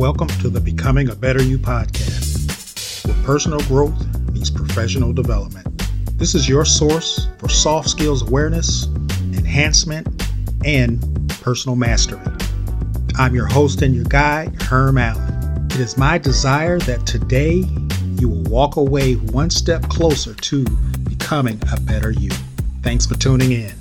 Welcome to the Becoming a Better You podcast, where personal growth meets professional development. This is your source for soft skills awareness, enhancement, and personal mastery. I'm your host and your guide, Herm Allen. It is my desire that today you will walk away one step closer to becoming a better you. Thanks for tuning in.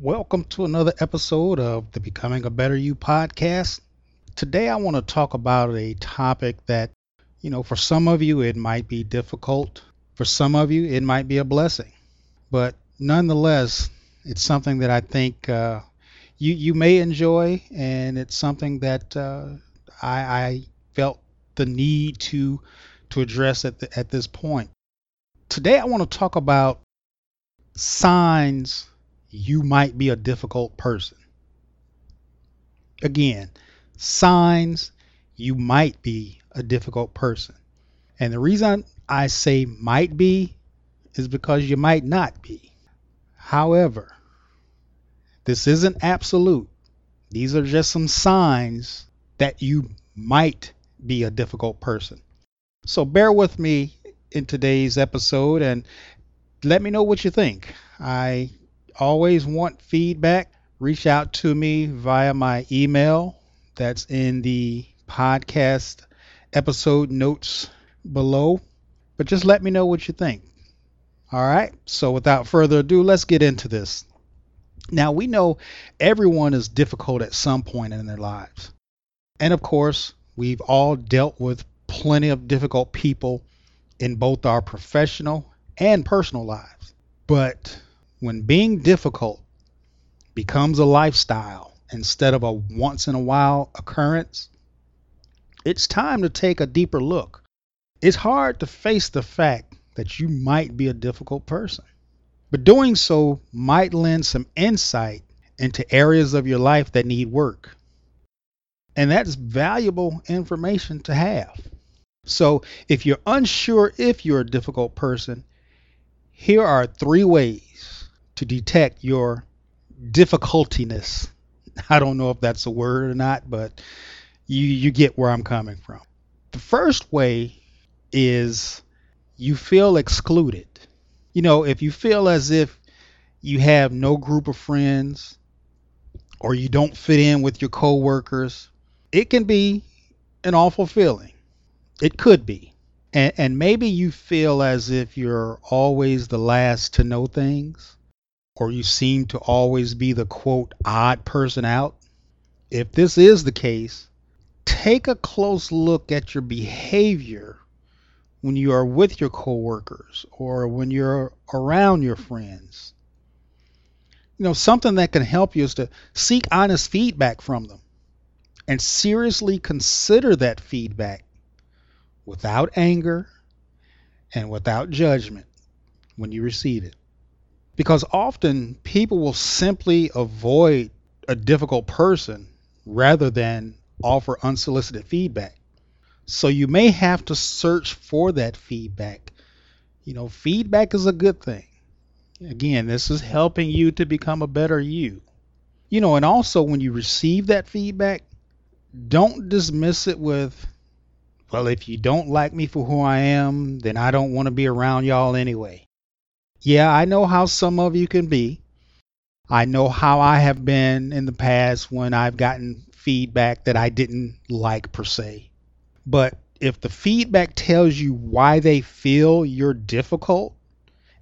Welcome to another episode of the Becoming a Better You podcast. Today, I want to talk about a topic that, you know, for some of you, it might be difficult. For some of you, it might be a blessing. But nonetheless, it's something that I think uh, you, you may enjoy, and it's something that uh, I, I felt the need to, to address at, the, at this point. Today, I want to talk about signs you might be a difficult person. Again, signs you might be a difficult person. And the reason I say might be is because you might not be. However, this isn't absolute. These are just some signs that you might be a difficult person. So bear with me in today's episode and let me know what you think. I always want feedback, reach out to me via my email that's in the podcast episode notes below. But just let me know what you think. All right. So without further ado, let's get into this. Now, we know everyone is difficult at some point in their lives. And of course, we've all dealt with plenty of difficult people in both our professional and personal lives. But when being difficult becomes a lifestyle instead of a once in a while occurrence, it's time to take a deeper look. It's hard to face the fact that you might be a difficult person, but doing so might lend some insight into areas of your life that need work. And that's valuable information to have. So, if you're unsure if you're a difficult person, here are three ways to detect your difficultiness. I don't know if that's a word or not, but you you get where I'm coming from. The first way is you feel excluded. You know, if you feel as if you have no group of friends or you don't fit in with your coworkers, it can be an awful feeling. It could be. And, and maybe you feel as if you're always the last to know things or you seem to always be the quote odd person out, if this is the case, take a close look at your behavior when you are with your coworkers or when you're around your friends. You know, something that can help you is to seek honest feedback from them and seriously consider that feedback without anger and without judgment when you receive it because often people will simply avoid a difficult person rather than offer unsolicited feedback. So you may have to search for that feedback. You know, feedback is a good thing. Again, this is helping you to become a better you. You know, and also when you receive that feedback, don't dismiss it with, well, if you don't like me for who I am, then I don't want to be around y'all anyway. Yeah, I know how some of you can be. I know how I have been in the past when I've gotten feedback that I didn't like per se. But if the feedback tells you why they feel you're difficult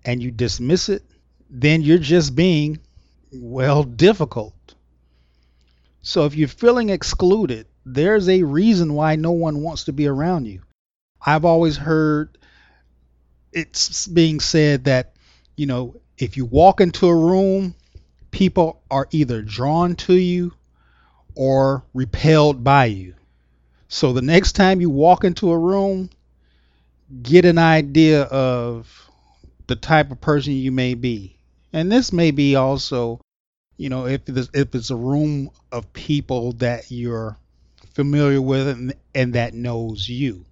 and you dismiss it, then you're just being, well, difficult. So if you're feeling excluded, there's a reason why no one wants to be around you. I've always heard it's being said that you know, if you walk into a room, people are either drawn to you or repelled by you. So the next time you walk into a room, get an idea of the type of person you may be. And this may be also, you know, if it's, if it's a room of people that you're familiar with and, and that knows you.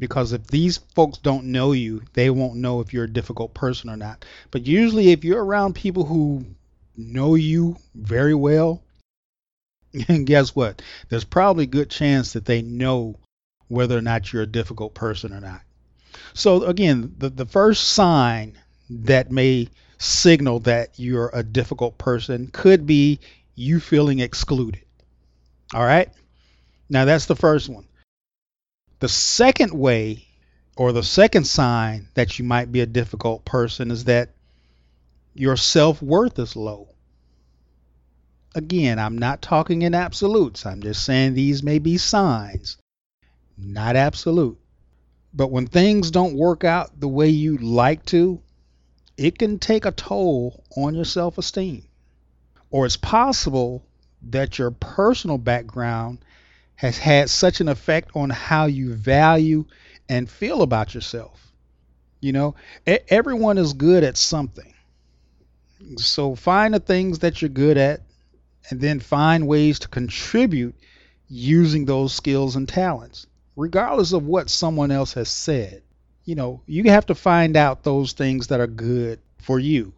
Because if these folks don't know you, they won't know if you're a difficult person or not. But usually, if you're around people who know you very well, and guess what? There's probably a good chance that they know whether or not you're a difficult person or not. So again, the, the first sign that may signal that you're a difficult person could be you feeling excluded. All right? Now that's the first one. The second way or the second sign that you might be a difficult person is that your self-worth is low. Again, I'm not talking in absolutes. I'm just saying these may be signs, not absolute. But when things don't work out the way you like to, it can take a toll on your self esteem. Or it's possible that your personal background has had such an effect on how you value and feel about yourself. You know, everyone is good at something. So find the things that you're good at and then find ways to contribute using those skills and talents, regardless of what someone else has said. You know, you have to find out those things that are good for you.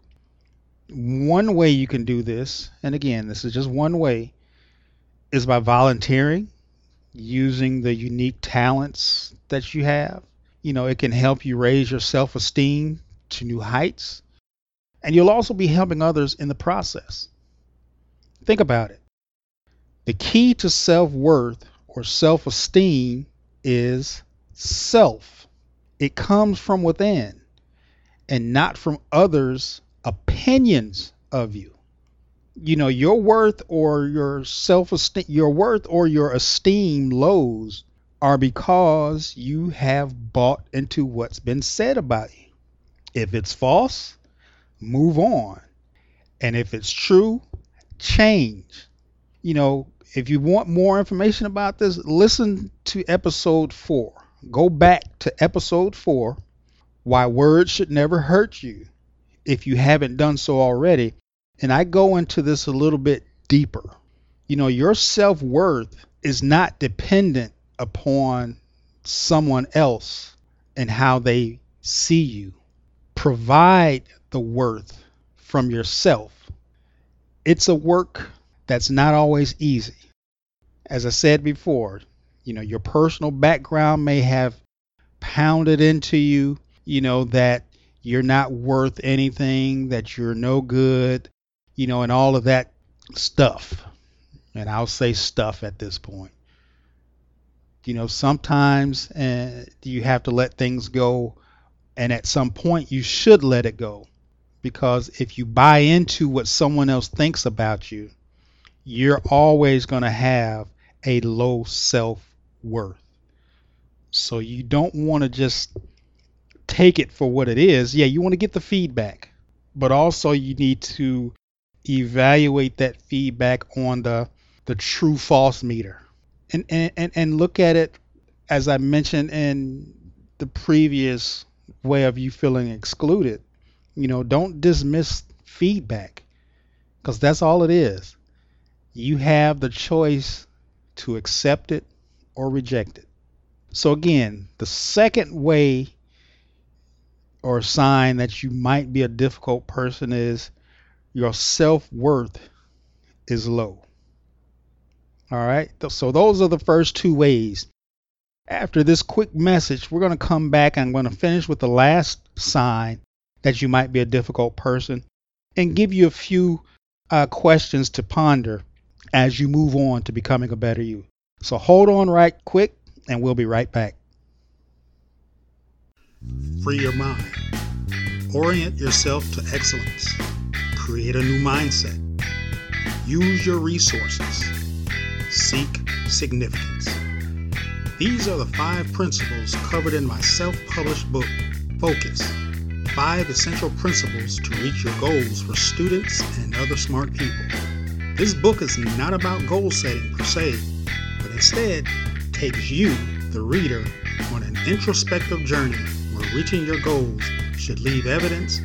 One way you can do this, and again, this is just one way, is by volunteering, using the unique talents that you have. You know, it can help you raise your self esteem to new heights. And you'll also be helping others in the process. Think about it. The key to self worth or self esteem is self. It comes from within and not from others' opinions of you. You know, your worth or your self esteem, your worth or your esteem lows are because you have bought into what's been said about you. If it's false, move on. And if it's true, change. You know, if you want more information about this, listen to episode four. Go back to episode four Why Words Should Never Hurt You if you haven't done so already. And I go into this a little bit deeper. You know, your self worth is not dependent upon someone else and how they see you. Provide the worth from yourself it's a work that's not always easy. As I said before, you know, your personal background may have pounded into you, you know, that you're not worth anything, that you're no good, you know, and all of that stuff. And I'll say stuff at this point. You know, sometimes uh, you have to let things go, and at some point you should let it go because if you buy into what someone else thinks about you, you're always going to have a low self worth. So you don't want to just take it for what it is. Yeah, you want to get the feedback, but also you need to evaluate that feedback on the the true false meter. And and and, and look at it as I mentioned in the previous way of you feeling excluded you know, don't dismiss feedback because that's all it is. You have the choice to accept it or reject it. So, again, the second way or sign that you might be a difficult person is your self worth is low. All right. So, those are the first two ways. After this quick message, we're going to come back I'm going to finish with the last sign that you might be a difficult person and give you a few uh, questions to ponder as you move on to becoming a better you. So hold on right quick and we'll be right back. Free your mind. Orient yourself to excellence. Create a new mindset. Use your resources. Seek significance. These are the five principles covered in my self published book, Focus five essential principles to reach your goals for students and other smart people. This book is not about goal setting per se, but instead takes you, the reader, on an introspective journey where reaching your goals should leave evidence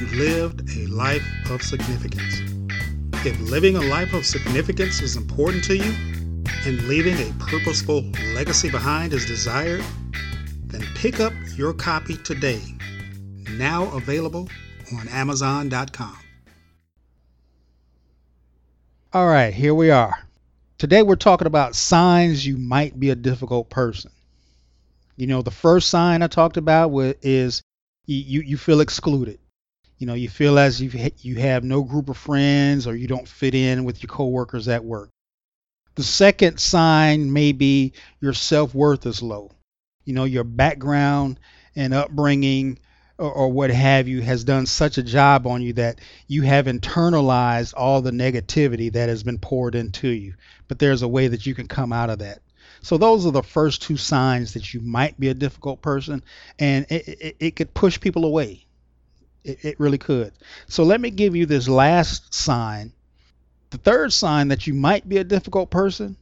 you lived a life of significance. If living a life of significance is important to you and leaving a purposeful legacy behind is desired, then pick up your copy today. Now available on Amazon.com. All right, here we are. Today we're talking about signs you might be a difficult person. You know, the first sign I talked about is you, you feel excluded. You know, you feel as if you have no group of friends or you don't fit in with your coworkers at work. The second sign may be your self-worth is low. You know, your background and upbringing or, or, what have you has done such a job on you that you have internalized all the negativity that has been poured into you. But there's a way that you can come out of that. So those are the first two signs that you might be a difficult person, and it, it, it could push people away. It, it really could. So let me give you this last sign. The third sign that you might be a difficult person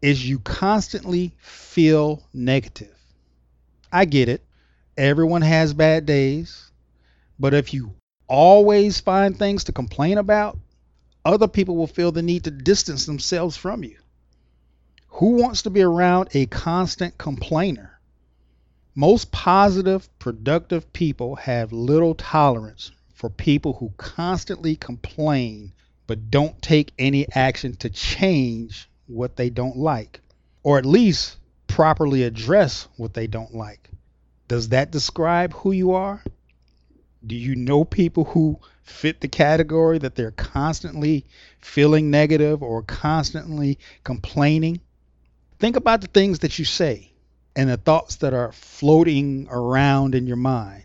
is you constantly feel negative. I get it. Everyone has bad days. But if you always find things to complain about, other people will feel the need to distance themselves from you. Who wants to be around a constant complainer? Most positive, productive people have little tolerance for people who constantly complain but don't take any action to change what they don't like, or at least properly address what they don't like. Does that describe who you are? Do you know people who fit the category that they're constantly feeling negative or constantly complaining? Think about the things that you say and the thoughts that are floating around in your mind,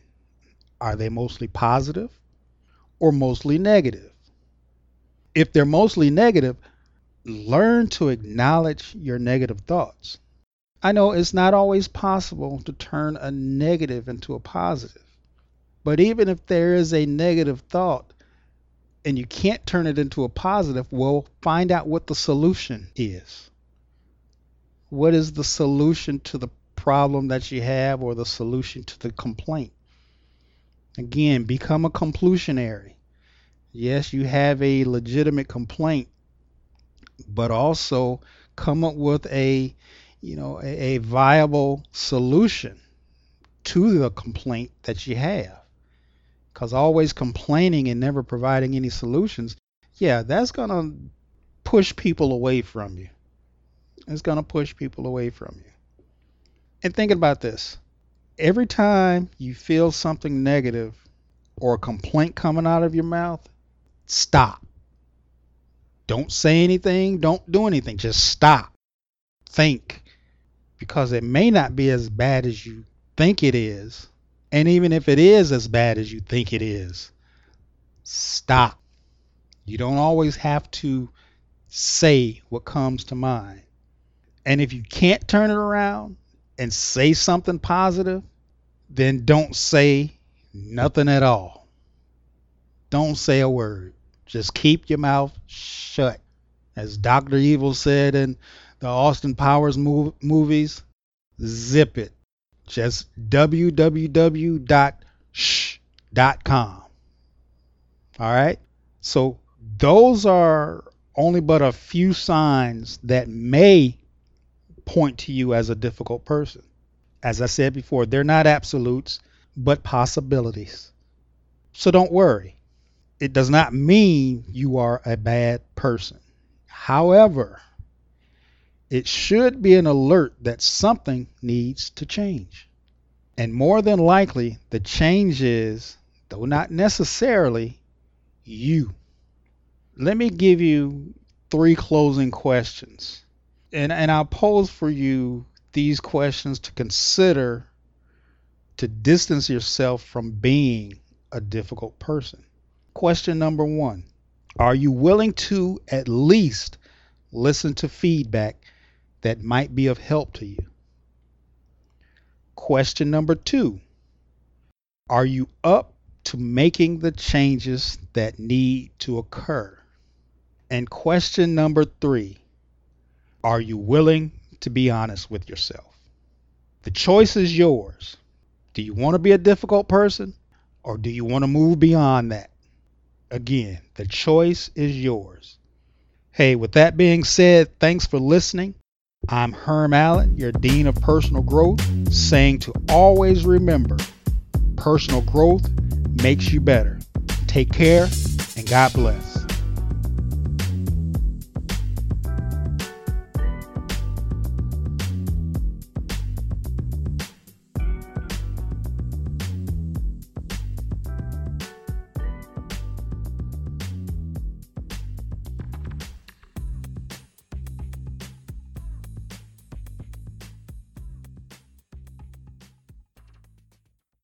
are they mostly positive or mostly negative? If they're mostly negative, learn to acknowledge your negative thoughts. I know it's not always possible to turn a negative into a positive, but even if there is a negative thought and you can't turn it into a positive, well, find out what the solution is. What is the solution to the problem that you have or the solution to the complaint. Again, become a complusionary. Yes, you have a legitimate complaint, but also come up with a, you know, a, a viable solution to the complaint that you have. Because always complaining and never providing any solutions, yeah, that's going to push people away from you. It's going to push people away from you. And thinking about this, every time you feel something negative or a complaint coming out of your mouth, stop. Don't say anything, don't do anything, just stop. Think because it may not be as bad as you think it is. And even if it is as bad as you think it is, stop. You don't always have to say what comes to mind. And if you can't turn it around, and say something positive, then don't say nothing at all. Don't say a word. Just keep your mouth shut. As Dr. Evil said in the Austin Powers mov- movies, zip it. Just www.shh.com. All right? So those are only but a few signs that may point to you as a difficult person. As I said before, they're not absolutes, but possibilities. So don't worry. It does not mean you are a bad person. However, it should be an alert that something needs to change. And more than likely, the change is, though not necessarily, you. Let me give you three closing questions and and I'll pose for you these questions to consider to distance yourself from being a difficult person. Question number 1. Are you willing to at least listen to feedback that might be of help to you? Question number 2. Are you up to making the changes that need to occur? And question number three Are you willing to be honest with yourself? The choice is yours. Do you want to be a difficult person or do you want to move beyond that? Again, the choice is yours. Hey, with that being said, thanks for listening. I'm Herm Allen, your Dean of Personal Growth, saying to always remember personal growth makes you better. Take care and God bless.